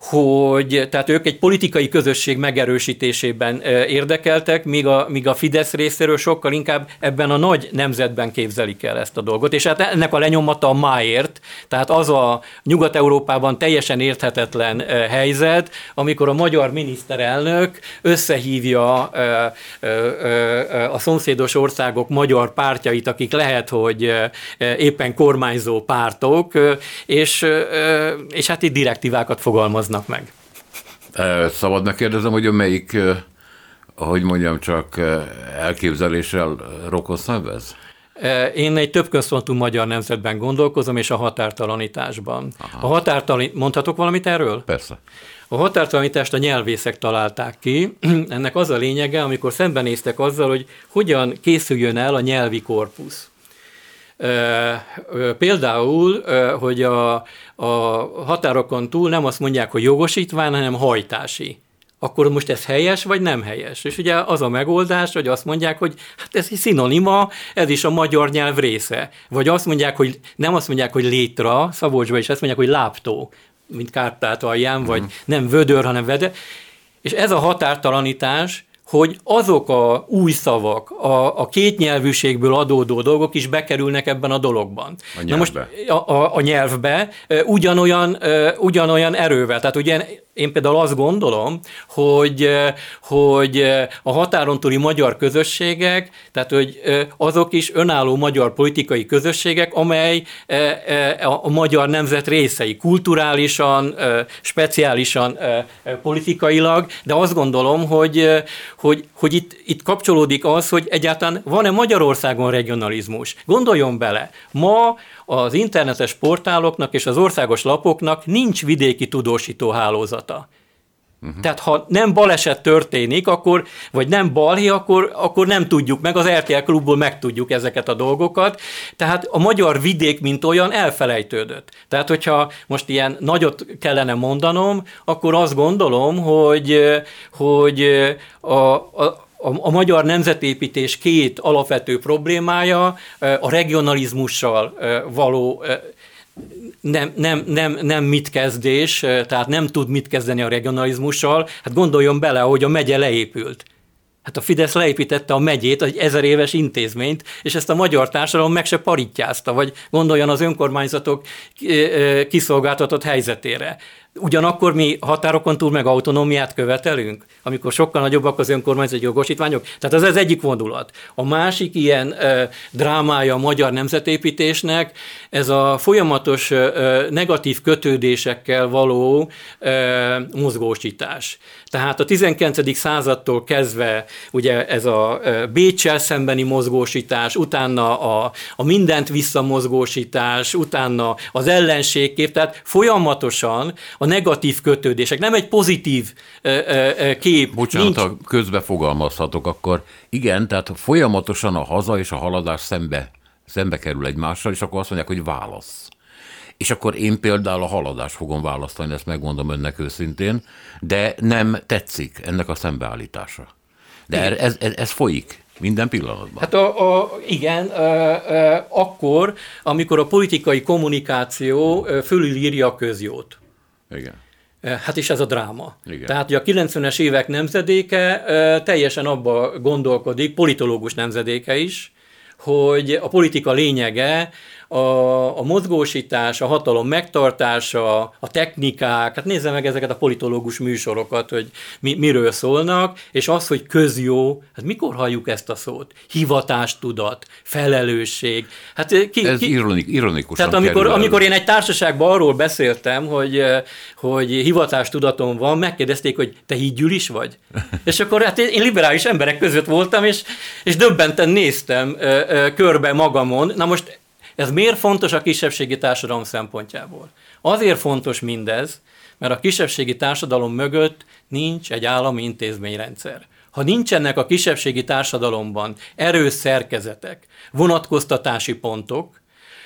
hogy tehát ők egy politikai közösség megerősítésében érdekeltek, míg a, míg a Fidesz részéről sokkal inkább ebben a nagy nemzetben képzelik el ezt a dolgot. És hát ennek a lenyomata a máért, tehát az a Nyugat-Európában teljesen érthetetlen helyzet, amikor a magyar miniszterelnök összehívja a szomszédos országok magyar pártjait, akik lehet, hogy éppen kormányzó pártok, és, és hát itt direktívákat fogalmaz fogalmaznak meg. Szabad megkérdezem, hogy a melyik, hogy mondjam, csak elképzeléssel rokon szenvez? Én egy több központú magyar nemzetben gondolkozom, és a határtalanításban. Aha. A határtalan... Mondhatok valamit erről? Persze. A határtalanítást a nyelvészek találták ki. Ennek az a lényege, amikor szembenéztek azzal, hogy hogyan készüljön el a nyelvi korpusz. Például, hogy a, a határokon túl nem azt mondják, hogy jogosítvány, hanem hajtási akkor most ez helyes, vagy nem helyes? És ugye az a megoldás, hogy azt mondják, hogy hát ez egy szinonima, ez is a magyar nyelv része. Vagy azt mondják, hogy nem azt mondják, hogy létra, Szabolcsban is azt mondják, hogy láptó, mint Kárpát alján, vagy uh-huh. nem vödör, hanem vede. És ez a határtalanítás hogy azok a új szavak, a, a kétnyelvűségből adódó dolgok is bekerülnek ebben a dologban. A nyelvbe. Na most a, a, a nyelvbe ugyanolyan, ugyanolyan erővel. Tehát ugye én például azt gondolom, hogy, hogy a határon túli magyar közösségek, tehát hogy azok is önálló magyar politikai közösségek, amely a magyar nemzet részei, kulturálisan, speciálisan, politikailag, de azt gondolom, hogy, hogy, hogy itt, itt kapcsolódik az, hogy egyáltalán van-e Magyarországon regionalizmus. Gondoljon bele, ma az internetes portáloknak és az országos lapoknak nincs vidéki tudósító hálózata. Uh-huh. Tehát ha nem baleset történik, akkor, vagy nem balhi, akkor, akkor nem tudjuk meg, az RTL klubból megtudjuk ezeket a dolgokat. Tehát a magyar vidék, mint olyan, elfelejtődött. Tehát, hogyha most ilyen nagyot kellene mondanom, akkor azt gondolom, hogy, hogy a, a a, a magyar nemzetépítés két alapvető problémája a regionalizmussal való nem, nem, nem, nem mit kezdés, tehát nem tud mit kezdeni a regionalizmussal. Hát gondoljon bele, hogy a megye leépült. Hát a Fidesz leépítette a megyét, egy ezer éves intézményt, és ezt a magyar társadalom meg se parittyázta, vagy gondoljon az önkormányzatok kiszolgáltatott helyzetére. Ugyanakkor mi határokon túl meg autonómiát követelünk, amikor sokkal nagyobbak az önkormányzati jogosítványok. Tehát ez az egyik vonulat. A másik ilyen ö, drámája a magyar nemzetépítésnek, ez a folyamatos ö, negatív kötődésekkel való ö, mozgósítás. Tehát a 19. századtól kezdve ugye ez a Bécsel szembeni mozgósítás, utána a, a mindent visszamozgósítás, utána az ellenségkép, tehát folyamatosan a negatív kötődések, nem egy pozitív kép. Bocsánat, nincs... ha közbe fogalmazhatok, akkor igen, tehát folyamatosan a haza és a haladás szembe, szembe kerül egymással, és akkor azt mondják, hogy válasz. És akkor én például a haladást fogom választani, ezt megmondom önnek őszintén, de nem tetszik ennek a szembeállítása. De ez, ez, ez folyik. Minden pillanatban. Hát a, a, igen, a, a, akkor, amikor a politikai kommunikáció fölülírja a közjót. Igen. Hát is ez a dráma. Igen. Tehát, hogy a 90-es évek nemzedéke teljesen abba gondolkodik, politológus nemzedéke is, hogy a politika lényege a, a mozgósítás, a hatalom megtartása, a technikák, hát nézze meg ezeket a politológus műsorokat, hogy mi, miről szólnak, és az, hogy közjó, hát mikor halljuk ezt a szót? Hivatástudat, felelősség. Hát eh, ki, Ez ki, ironik, ironikusan Tehát amikor, amikor én egy társaságban arról beszéltem, hogy, eh, hogy hivatástudatom van, megkérdezték, hogy te hídgyűl is vagy? (laughs) és akkor hát én liberális emberek között voltam, és, és döbbenten néztem ö, ö, körbe magamon. Na most ez miért fontos a kisebbségi társadalom szempontjából? Azért fontos mindez, mert a kisebbségi társadalom mögött nincs egy állami intézményrendszer. Ha nincsenek a kisebbségi társadalomban erős szerkezetek, vonatkoztatási pontok,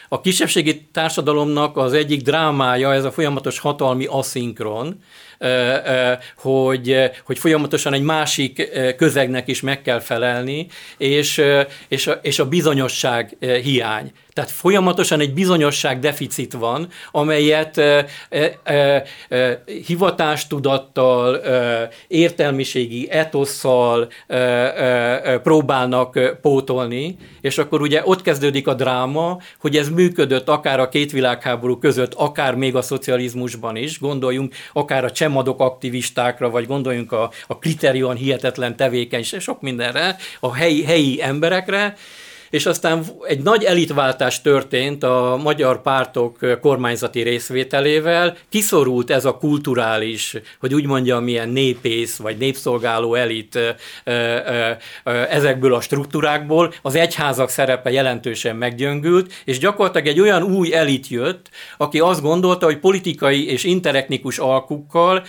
a kisebbségi társadalomnak az egyik drámája ez a folyamatos hatalmi aszinkron, hogy, hogy folyamatosan egy másik közegnek is meg kell felelni, és, és, a, és a bizonyosság hiány. Tehát folyamatosan egy bizonyosság deficit van, amelyet e, e, e, hivatástudattal, e, értelmiségi etosszal e, e, próbálnak pótolni, és akkor ugye ott kezdődik a dráma, hogy ez működött akár a két világháború között, akár még a szocializmusban is, gondoljunk akár a csemadok aktivistákra, vagy gondoljunk a, a kriterion hihetetlen tevékenység, sok mindenre, a helyi, helyi emberekre, és aztán egy nagy elitváltás történt a magyar pártok kormányzati részvételével, kiszorult ez a kulturális, hogy úgy mondjam, milyen népész vagy népszolgáló elit ezekből a struktúrákból, az egyházak szerepe jelentősen meggyöngült, és gyakorlatilag egy olyan új elit jött, aki azt gondolta, hogy politikai és interetnikus alkukkal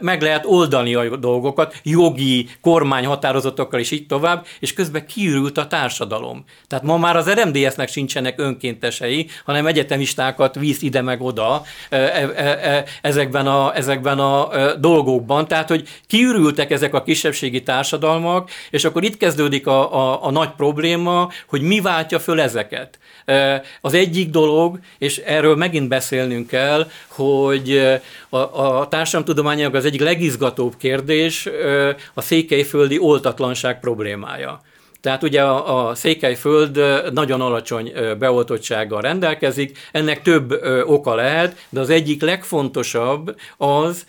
meg lehet oldani a dolgokat, jogi kormányhatározatokkal is így tovább, és közben kiürült a társadalom. Tehát ma már az RMDS-nek sincsenek önkéntesei, hanem egyetemistákat víz ide meg oda e, e, e, ezekben a, ezekben a dolgokban. Tehát, hogy kiürültek ezek a kisebbségi társadalmak, és akkor itt kezdődik a, a, a nagy probléma, hogy mi váltja föl ezeket. Az egyik dolog, és erről megint beszélnünk kell, hogy a, a társadalomtudományok az egyik legizgatóbb kérdés a székelyföldi oltatlanság problémája. Tehát ugye a, a Székelyföld nagyon alacsony beoltottsággal rendelkezik, ennek több oka lehet, de az egyik legfontosabb az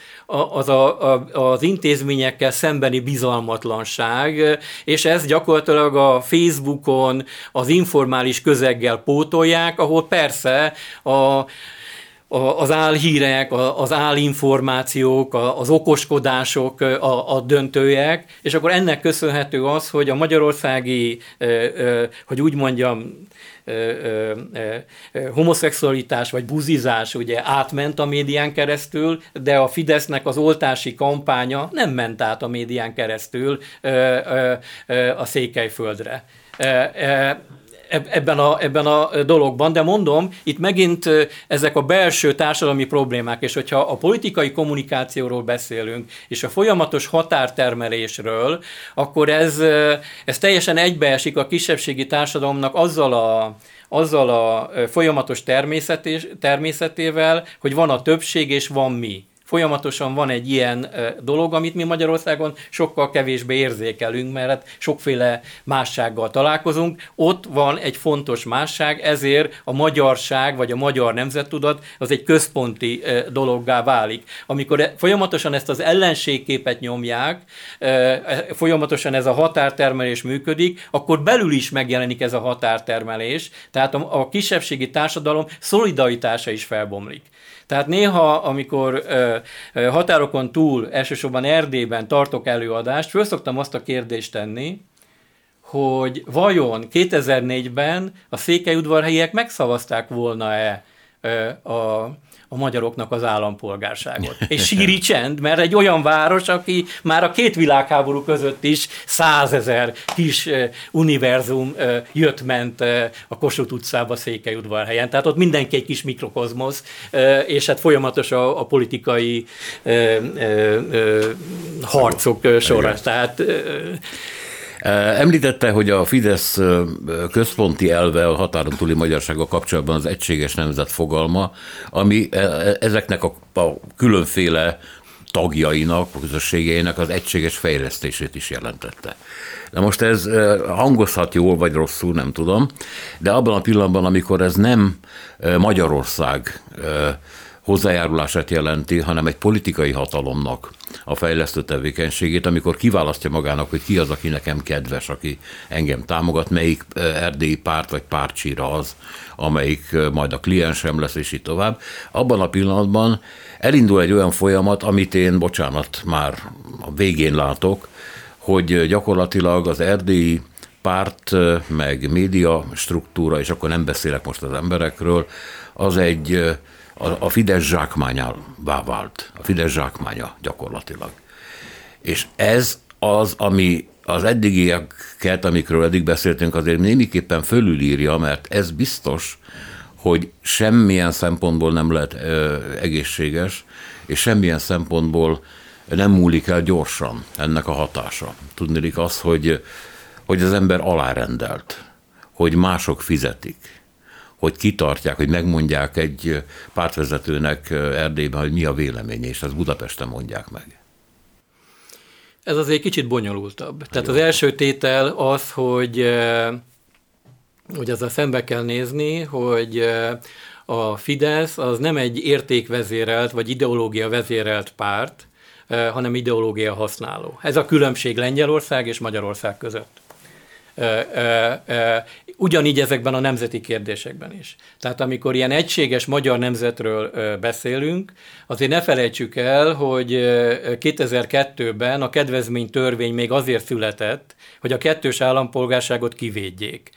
az a, a, az intézményekkel szembeni bizalmatlanság, és ez gyakorlatilag a Facebookon az informális közeggel pótolják, ahol persze a az álhírek, az álinformációk, az okoskodások a, a döntőek, és akkor ennek köszönhető az, hogy a magyarországi, hogy úgy mondjam, homoszexualitás vagy buzizás ugye átment a médián keresztül, de a Fidesznek az oltási kampánya nem ment át a médián keresztül a Székelyföldre ebben a, ebben a dologban, de mondom, itt megint ezek a belső társadalmi problémák, és hogyha a politikai kommunikációról beszélünk, és a folyamatos határtermelésről, akkor ez, ez teljesen egybeesik a kisebbségi társadalomnak azzal a azzal a folyamatos természetével, hogy van a többség és van mi folyamatosan van egy ilyen dolog, amit mi Magyarországon sokkal kevésbé érzékelünk, mert hát sokféle mássággal találkozunk. Ott van egy fontos másság, ezért a magyarság vagy a magyar nemzettudat az egy központi dologgá válik. Amikor e, folyamatosan ezt az ellenségképet nyomják, e, folyamatosan ez a határtermelés működik, akkor belül is megjelenik ez a határtermelés, tehát a, kisebbségi társadalom szolidaritása is felbomlik. Tehát néha, amikor ö, határokon túl, elsősorban Erdélyben tartok előadást, föl szoktam azt a kérdést tenni, hogy vajon 2004-ben a székelyudvarhelyiek megszavazták volna-e a a magyaroknak az állampolgárságot. (laughs) És síri csend, mert egy olyan város, aki már a két világháború között is százezer kis univerzum jött-ment a Kossuth utcába Székelyudvarhelyen. Tehát ott mindenki egy kis mikrokozmosz, és hát folyamatos a, a politikai harcok során. Tehát Említette, hogy a Fidesz központi elve a határon túli magyarsága kapcsolatban az egységes nemzet fogalma, ami ezeknek a, különféle tagjainak, a közösségeinek az egységes fejlesztését is jelentette. De most ez hangozhat jól vagy rosszul, nem tudom, de abban a pillanatban, amikor ez nem Magyarország hozzájárulását jelenti, hanem egy politikai hatalomnak a fejlesztő tevékenységét, amikor kiválasztja magának, hogy ki az, aki nekem kedves, aki engem támogat, melyik erdélyi párt vagy pártsíra az, amelyik majd a kliensem lesz, és így tovább. Abban a pillanatban elindul egy olyan folyamat, amit én, bocsánat, már a végén látok, hogy gyakorlatilag az erdélyi párt, meg média struktúra, és akkor nem beszélek most az emberekről, az egy a, a Fidesz zsákmányává vált. A Fidesz zsákmánya gyakorlatilag. És ez az, ami az eddigieket, amikről eddig beszéltünk, azért némiképpen fölülírja, mert ez biztos, hogy semmilyen szempontból nem lehet ö, egészséges, és semmilyen szempontból nem múlik el gyorsan ennek a hatása. Tudnélik az, hogy, hogy az ember alárendelt, hogy mások fizetik, hogy kitartják, hogy megmondják egy pártvezetőnek Erdélyben, hogy mi a véleménye, és ezt Budapesten mondják meg. Ez azért kicsit bonyolultabb. Jó. Tehát az első tétel az, hogy, hogy ezzel szembe kell nézni, hogy a Fidesz az nem egy értékvezérelt vagy ideológia vezérelt párt, hanem ideológia használó. Ez a különbség Lengyelország és Magyarország között ugyanígy ezekben a nemzeti kérdésekben is. Tehát amikor ilyen egységes magyar nemzetről beszélünk, azért ne felejtsük el, hogy 2002-ben a kedvezménytörvény még azért született, hogy a kettős állampolgárságot kivédjék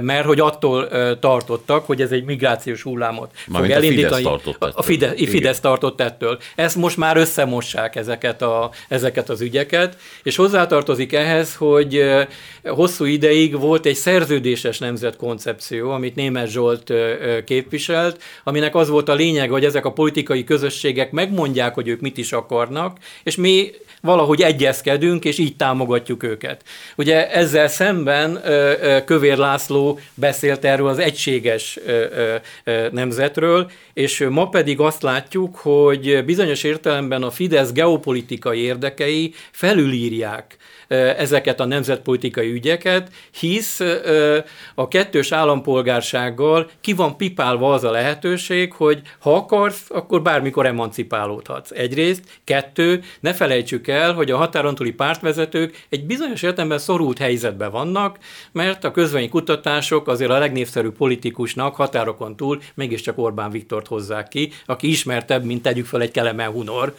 mert hogy attól tartottak, hogy ez egy migrációs hullámot Mármint fog elindítani. A Fidesz tartott ettől. A Fidesz, Fidesz tartott ettől. Ezt most már összemossák ezeket, a, ezeket az ügyeket, és hozzátartozik ehhez, hogy hosszú ideig volt egy szerződéses nemzetkoncepció, amit Németh Zsolt képviselt, aminek az volt a lényeg, hogy ezek a politikai közösségek megmondják, hogy ők mit is akarnak, és mi valahogy egyezkedünk, és így támogatjuk őket. Ugye ezzel szemben Kövér László beszélt erről az egységes nemzetről, és ma pedig azt látjuk, hogy bizonyos értelemben a Fidesz geopolitikai érdekei felülírják ezeket a nemzetpolitikai ügyeket, hisz a kettős állampolgársággal ki van pipálva az a lehetőség, hogy ha akarsz, akkor bármikor emancipálódhatsz. Egyrészt, kettő, ne felejtsük el, hogy a határon túli pártvezetők egy bizonyos értelemben szorult helyzetben vannak, mert a közvény kutatások azért a legnépszerűbb politikusnak határokon túl mégiscsak Orbán Viktort hozzák ki, aki ismertebb, mint tegyük fel egy Kelemen Hunor,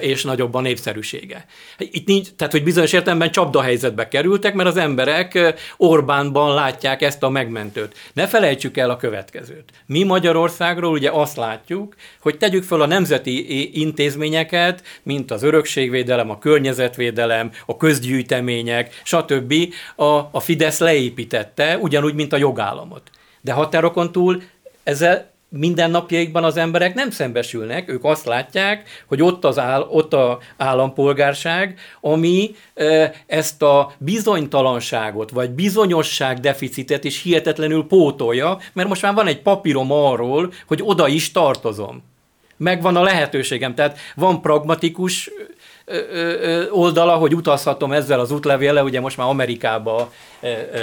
és nagyobb a népszerűsége. Itt nincs, tehát hogy bizonyos értelemben ebben csapdahelyzetbe kerültek, mert az emberek Orbánban látják ezt a megmentőt. Ne felejtsük el a következőt. Mi Magyarországról ugye azt látjuk, hogy tegyük fel a nemzeti intézményeket, mint az örökségvédelem, a környezetvédelem, a közgyűjtemények, stb. A, a Fidesz leépítette, ugyanúgy, mint a jogállamot. De határokon túl ezzel mindennapjaikban az emberek nem szembesülnek, ők azt látják, hogy ott, az áll, ott a állampolgárság, ami ezt a bizonytalanságot, vagy bizonyosság deficitet is hihetetlenül pótolja, mert most már van egy papírom arról, hogy oda is tartozom. Megvan a lehetőségem, tehát van pragmatikus oldala, hogy utazhatom ezzel az útlevéle, ugye most már Amerikába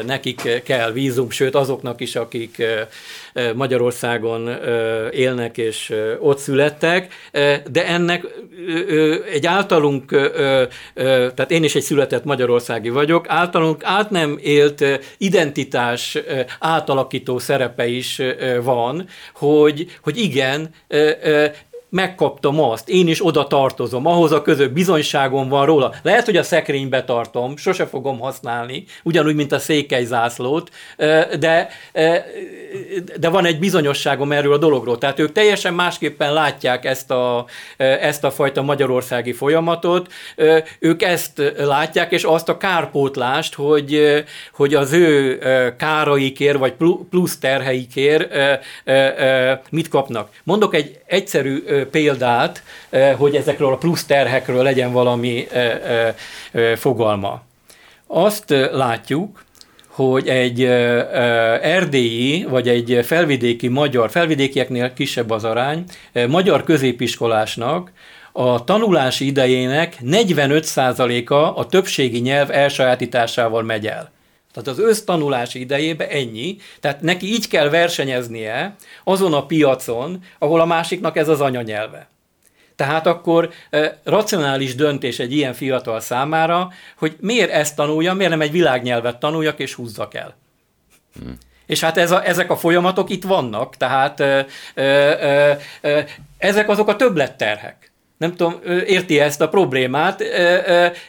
nekik kell vízum, sőt azoknak is, akik Magyarországon élnek és ott születtek, de ennek egy általunk, tehát én is egy született magyarországi vagyok, általunk át nem élt identitás átalakító szerepe is van, hogy, hogy igen, megkaptam azt, én is oda tartozom, ahhoz a közö bizonyságom van róla. Lehet, hogy a szekrénybe tartom, sose fogom használni, ugyanúgy, mint a székely zászlót, de, de van egy bizonyosságom erről a dologról. Tehát ők teljesen másképpen látják ezt a, ezt a fajta magyarországi folyamatot, ők ezt látják, és azt a kárpótlást, hogy, hogy az ő káraikért, vagy plusz terheikért mit kapnak. Mondok egy egyszerű példát, hogy ezekről a plusz terhekről legyen valami fogalma. Azt látjuk, hogy egy erdélyi, vagy egy felvidéki magyar, felvidékieknél kisebb az arány, magyar középiskolásnak a tanulási idejének 45%-a a többségi nyelv elsajátításával megy el. Tehát az össztanulási idejében ennyi, tehát neki így kell versenyeznie azon a piacon, ahol a másiknak ez az anyanyelve. Tehát akkor e, racionális döntés egy ilyen fiatal számára, hogy miért ezt tanulja, miért nem egy világnyelvet tanuljak és húzzak el. Hmm. És hát ez a, ezek a folyamatok itt vannak, tehát e, e, e, ezek azok a többletterhek nem tudom, érti ezt a problémát,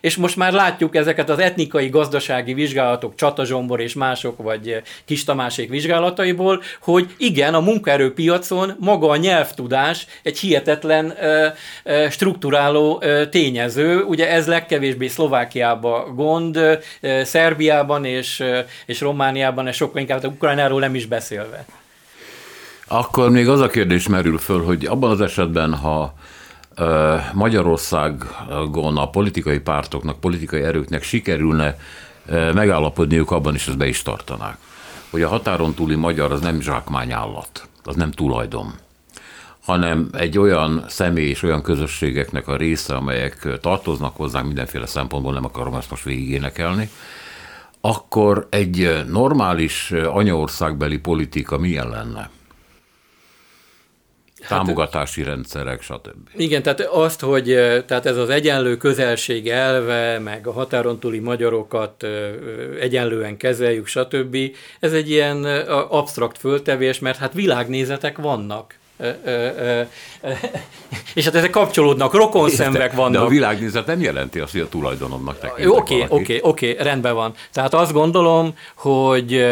és most már látjuk ezeket az etnikai, gazdasági vizsgálatok, Csatazsombor és mások, vagy Kis Tamásék vizsgálataiból, hogy igen, a munkaerőpiacon maga a nyelvtudás egy hihetetlen strukturáló tényező. Ugye ez legkevésbé Szlovákiában gond, Szerbiában és, és Romániában, és sokkal inkább Ukrajnáról nem is beszélve. Akkor még az a kérdés merül föl, hogy abban az esetben, ha Magyarországon a politikai pártoknak, politikai erőknek sikerülne megállapodniuk abban is, ezt be is tartanák. Hogy a határon túli magyar az nem zsákmányállat, az nem tulajdon, hanem egy olyan személy és olyan közösségeknek a része, amelyek tartoznak hozzá mindenféle szempontból, nem akarom ezt most végigénekelni, akkor egy normális anyaországbeli politika milyen lenne? Hát, támogatási rendszerek, stb. Igen, tehát azt, hogy tehát ez az egyenlő közelség elve, meg a határon túli magyarokat egyenlően kezeljük, stb. Ez egy ilyen absztrakt föltevés, mert hát világnézetek vannak. (laughs) és hát ezek kapcsolódnak, rokon szemek vannak. De a világnézet nem jelenti azt, hogy a tulajdonomnak tekintek Oké, oké, oké, rendben van. Tehát azt gondolom, hogy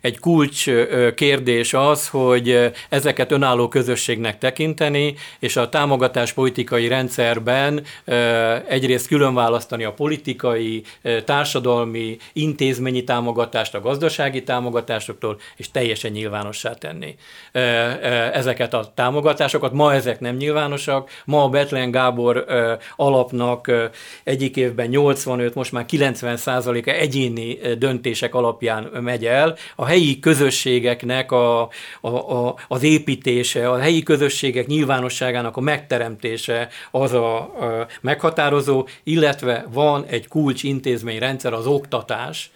egy kulcs kérdés az, hogy ezeket önálló közösségnek tekinteni, és a támogatás politikai rendszerben egyrészt külön választani a politikai, társadalmi, intézményi támogatást a gazdasági támogatásoktól, és teljesen nyilvánossá tenni ezeket a támogatásokat. Ma ezek nem nyilvánosak. Ma a Betlen Gábor alapnak egyik évben 85, most már 90 százaléka egyéni döntések alapján megy el. A helyi közösségeknek a, a, a, az építése, a helyi közösségek nyilvánosságának a megteremtése az a, a meghatározó, illetve van egy kulcsintézményrendszer, az oktatás,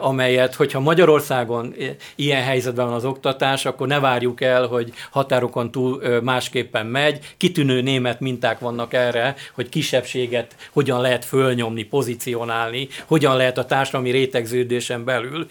amelyet, hogyha Magyarországon ilyen helyzetben van az oktatás, akkor ne várjuk el, hogy határokon túl másképpen megy. Kitűnő német minták vannak erre, hogy kisebbséget hogyan lehet fölnyomni, pozícionálni, hogyan lehet a társadalmi rétegződésen belül,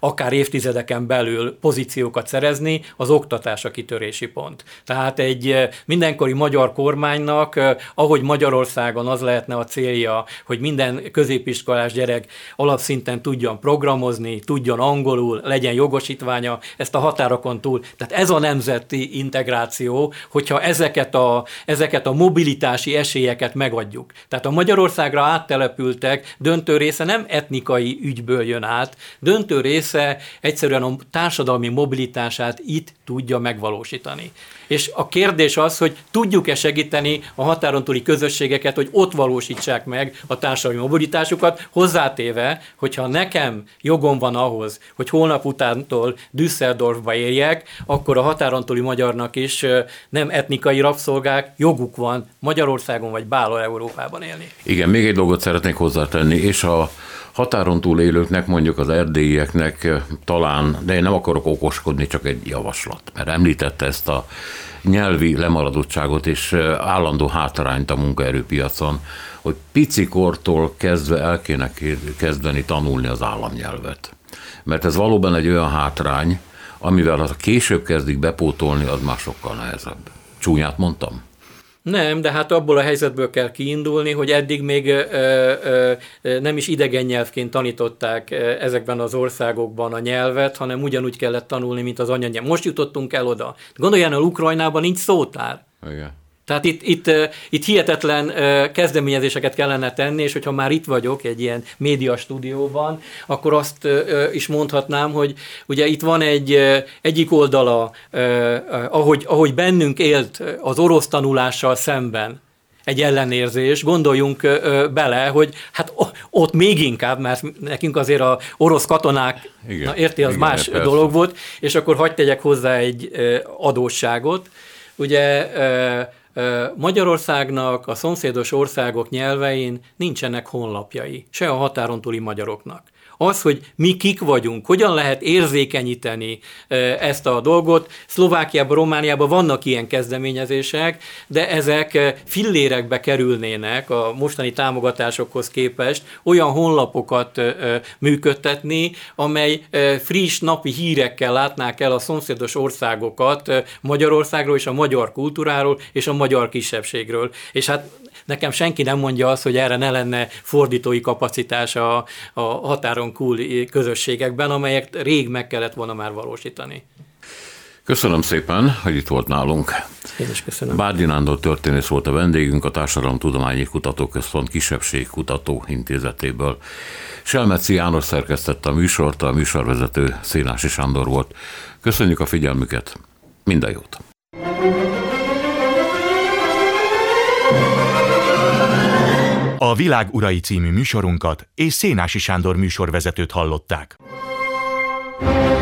akár évtizedeken belül pozíciókat szerezni, az oktatás a kitörési pont. Tehát egy mindenkori magyar kormánynak, ahogy Magyarországon az lehetne a célja, hogy minden középiskolás gyerek alapsz szinten tudjon programozni, tudjon angolul, legyen jogosítványa, ezt a határokon túl. Tehát ez a nemzeti integráció, hogyha ezeket a, ezeket a mobilitási esélyeket megadjuk. Tehát a Magyarországra áttelepültek döntő része nem etnikai ügyből jön át, döntő része egyszerűen a társadalmi mobilitását itt tudja megvalósítani. És a kérdés az, hogy tudjuk-e segíteni a határon túli közösségeket, hogy ott valósítsák meg a társadalmi mobilitásukat, hozzátéve, hogyha nekem jogom van ahhoz, hogy holnap utántól Düsseldorfba érjek, akkor a határon túli magyarnak is nem etnikai rabszolgák, joguk van Magyarországon vagy bárhol Európában élni. Igen, még egy dolgot szeretnék hozzátenni, és a határon túl élőknek, mondjuk az erdélyieknek talán, de én nem akarok okoskodni, csak egy javaslat, mert említette ezt a nyelvi lemaradottságot és állandó hátrányt a munkaerőpiacon, hogy picikortól kezdve el kéne kezdeni tanulni az államnyelvet. Mert ez valóban egy olyan hátrány, amivel ha később kezdik bepótolni, az már sokkal nehezebb. Csúnyát mondtam? Nem, de hát abból a helyzetből kell kiindulni, hogy eddig még ö, ö, nem is idegen nyelvként tanították ezekben az országokban a nyelvet, hanem ugyanúgy kellett tanulni, mint az anyanyelv. Most jutottunk el oda. Gondoljál, el, Ukrajnában nincs szótár. Igen. Tehát itt, itt, itt hihetetlen kezdeményezéseket kellene tenni, és hogyha már itt vagyok egy ilyen média stúdióban, akkor azt is mondhatnám, hogy ugye itt van egy egyik oldala, ahogy, ahogy bennünk élt az orosz tanulással szemben, egy ellenérzés, gondoljunk bele, hogy hát ott még inkább, mert nekünk azért a orosz katonák, igen, na érti, az igen, más persze. dolog volt, és akkor hagyd tegyek hozzá egy adósságot. Ugye Magyarországnak a szomszédos országok nyelvein nincsenek honlapjai, se a határon túli magyaroknak az, hogy mi kik vagyunk, hogyan lehet érzékenyíteni ezt a dolgot. Szlovákiában, Romániában vannak ilyen kezdeményezések, de ezek fillérekbe kerülnének a mostani támogatásokhoz képest olyan honlapokat működtetni, amely friss napi hírekkel látnák el a szomszédos országokat Magyarországról és a magyar kultúráról és a magyar kisebbségről. És hát nekem senki nem mondja azt, hogy erre ne lenne fordítói kapacitás a, a határon cool közösségekben, amelyek rég meg kellett volna már valósítani. Köszönöm szépen, hogy itt volt nálunk. Én is köszönöm. Bárdi Nándor történész volt a vendégünk a Társadalomtudományi Kutatóközpont Kisebbségkutató Intézetéből. Selmeci János szerkesztette a műsort, a műsorvezető Szénási Sándor volt. Köszönjük a figyelmüket, minden jót! A Világ Urai című műsorunkat és Szénási Sándor műsorvezetőt hallották. thank you